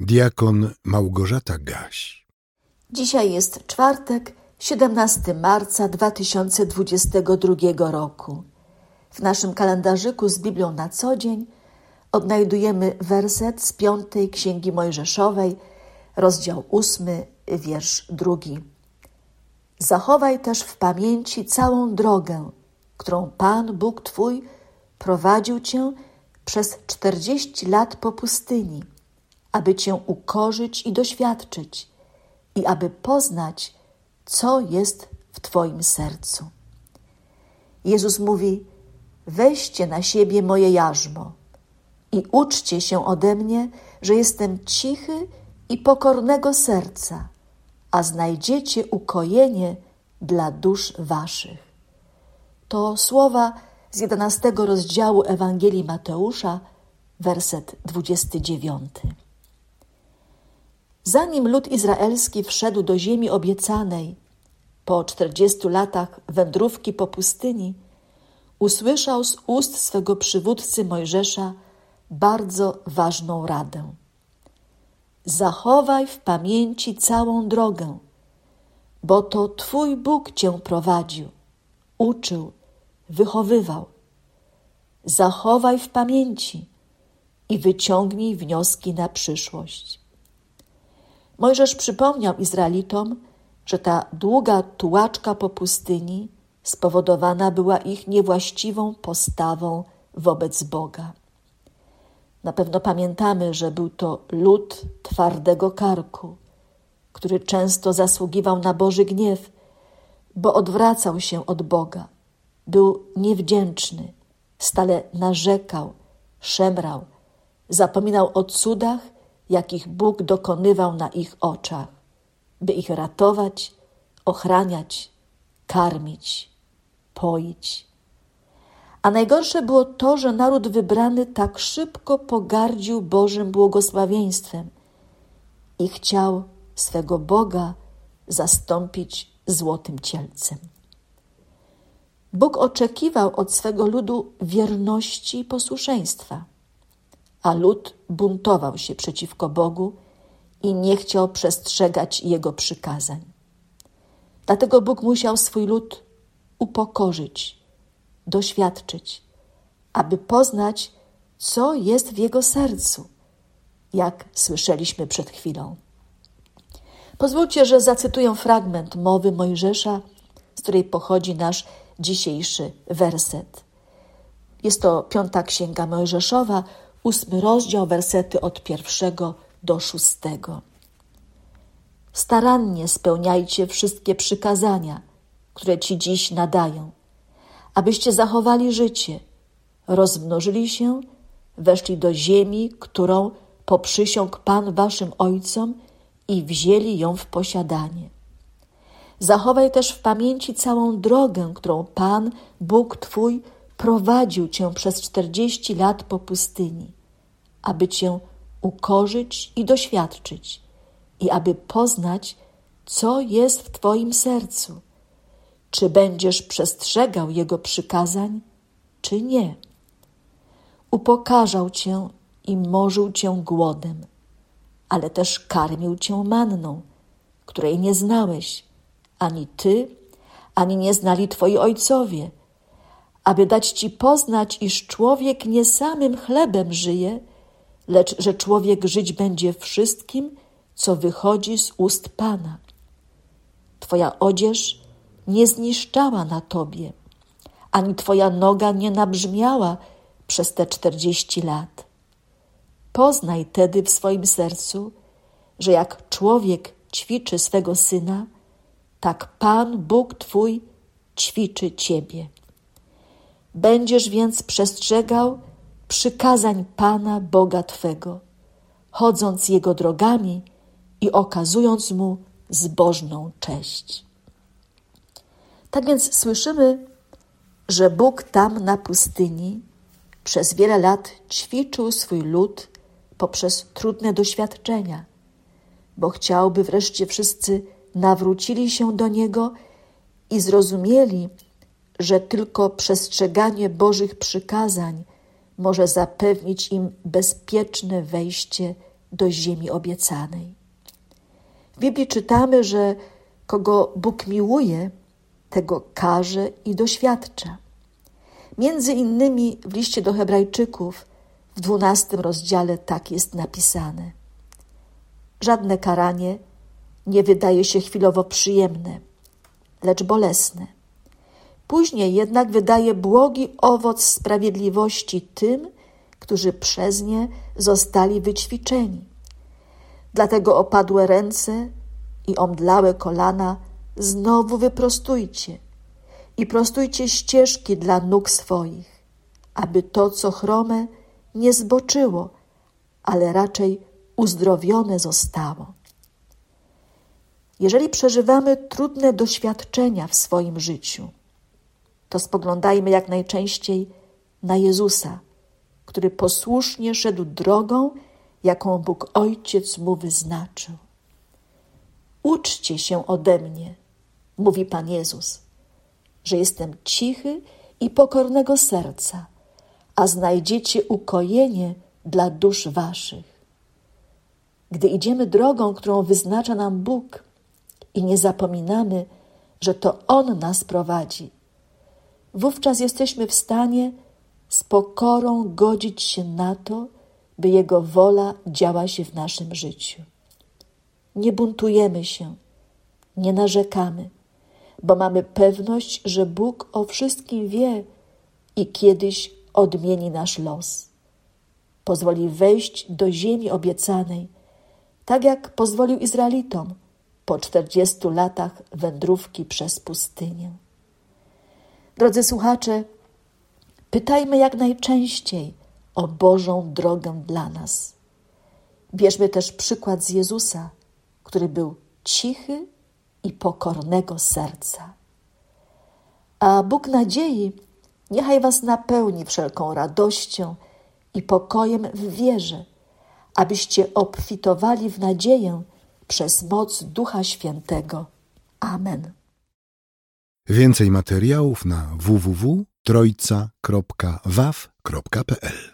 Diakon Małgorzata Gaś. Dzisiaj jest czwartek, 17 marca 2022 roku. W naszym kalendarzyku z Biblią na co dzień odnajdujemy werset z piątej Księgi Mojżeszowej, rozdział ósmy, wiersz drugi. Zachowaj też w pamięci całą drogę, którą Pan Bóg Twój prowadził Cię przez czterdzieści lat po pustyni – aby Cię ukorzyć i doświadczyć, i aby poznać, co jest w Twoim sercu. Jezus mówi: Weźcie na siebie moje jarzmo i uczcie się ode mnie, że jestem cichy i pokornego serca, a znajdziecie ukojenie dla dusz waszych. To słowa z jedenastego rozdziału Ewangelii Mateusza, werset dwudziesty dziewiąty. Zanim lud izraelski wszedł do ziemi obiecanej, po czterdziestu latach wędrówki po pustyni, usłyszał z ust swego przywódcy Mojżesza bardzo ważną radę. Zachowaj w pamięci całą drogę, bo to Twój Bóg Cię prowadził, uczył, wychowywał. Zachowaj w pamięci i wyciągnij wnioski na przyszłość. Mojżesz przypomniał Izraelitom, że ta długa tułaczka po pustyni spowodowana była ich niewłaściwą postawą wobec Boga. Na pewno pamiętamy, że był to lud twardego karku, który często zasługiwał na Boży gniew, bo odwracał się od Boga, był niewdzięczny, stale narzekał, szemrał, zapominał o cudach jakich Bóg dokonywał na ich oczach, by ich ratować, ochraniać, karmić, poić. A najgorsze było to, że naród wybrany tak szybko pogardził Bożym błogosławieństwem i chciał swego Boga zastąpić złotym cielcem. Bóg oczekiwał od swego ludu wierności i posłuszeństwa a lud buntował się przeciwko Bogu i nie chciał przestrzegać Jego przykazań. Dlatego Bóg musiał swój lud upokorzyć, doświadczyć, aby poznać, co jest w jego sercu, jak słyszeliśmy przed chwilą. Pozwólcie, że zacytuję fragment mowy Mojżesza, z której pochodzi nasz dzisiejszy werset. Jest to piąta księga Mojżeszowa, ósmy rozdział, wersety od pierwszego do szóstego. Starannie spełniajcie wszystkie przykazania, które ci dziś nadają, abyście zachowali życie, rozmnożyli się, weszli do ziemi, którą poprzysiągł Pan waszym ojcom i wzięli ją w posiadanie. Zachowaj też w pamięci całą drogę, którą Pan, Bóg Twój, prowadził cię przez czterdzieści lat po pustyni, aby cię ukorzyć i doświadczyć, i aby poznać, co jest w Twoim sercu, czy będziesz przestrzegał Jego przykazań, czy nie. Upokarzał Cię i morzył Cię głodem, ale też karmił Cię manną, której nie znałeś, ani Ty, ani nie znali Twoi ojcowie, aby dać Ci poznać, iż człowiek nie samym chlebem żyje, lecz że człowiek żyć będzie wszystkim, co wychodzi z ust Pana. Twoja odzież nie zniszczała na Tobie, ani Twoja noga nie nabrzmiała przez te czterdzieści lat. Poznaj tedy w swoim sercu, że jak człowiek ćwiczy swego syna, tak Pan Bóg Twój ćwiczy Ciebie. Będziesz więc przestrzegał przykazań Pana Boga Twego, chodząc Jego drogami i okazując Mu zbożną cześć. Tak więc słyszymy, że Bóg tam na pustyni przez wiele lat ćwiczył swój lud poprzez trudne doświadczenia, bo chciałby wreszcie wszyscy nawrócili się do Niego i zrozumieli, że tylko przestrzeganie Bożych przykazań może zapewnić im bezpieczne wejście do ziemi obiecanej. W Biblii czytamy, że kogo Bóg miłuje, tego karze i doświadcza. Między innymi w liście do Hebrajczyków w dwunastym rozdziale tak jest napisane. Żadne karanie nie wydaje się chwilowo przyjemne, lecz bolesne. Później jednak wydaje błogi owoc sprawiedliwości tym, którzy przez nie zostali wyćwiczeni. Dlatego opadłe ręce i omdlałe kolana znowu wyprostujcie i prostujcie ścieżki dla nóg swoich, aby to, co chrome, nie zboczyło, ale raczej uzdrowione zostało. Jeżeli przeżywamy trudne doświadczenia w swoim życiu, to spoglądajmy jak najczęściej na Jezusa, który posłusznie szedł drogą, jaką Bóg Ojciec mu wyznaczył. Uczcie się ode mnie, mówi Pan Jezus, że jestem cichy i pokornego serca, a znajdziecie ukojenie dla dusz waszych. Gdy idziemy drogą, którą wyznacza nam Bóg i nie zapominamy, że to On nas prowadzi, wówczas jesteśmy w stanie z pokorą godzić się na to, by Jego wola działa się w naszym życiu. Nie buntujemy się, nie narzekamy, bo mamy pewność, że Bóg o wszystkim wie i kiedyś odmieni nasz los. Pozwoli wejść do ziemi obiecanej, tak jak pozwolił Izraelitom po czterdziestu latach wędrówki przez pustynię. Drodzy słuchacze, pytajmy jak najczęściej o Bożą drogę dla nas. Bierzmy też przykład z Jezusa, który był cichy i pokornego serca. A Bóg nadziei niechaj Was napełni wszelką radością i pokojem w wierze, abyście obfitowali w nadzieję przez moc Ducha Świętego. Amen. Więcej materiałów na www.trojca.waw.pl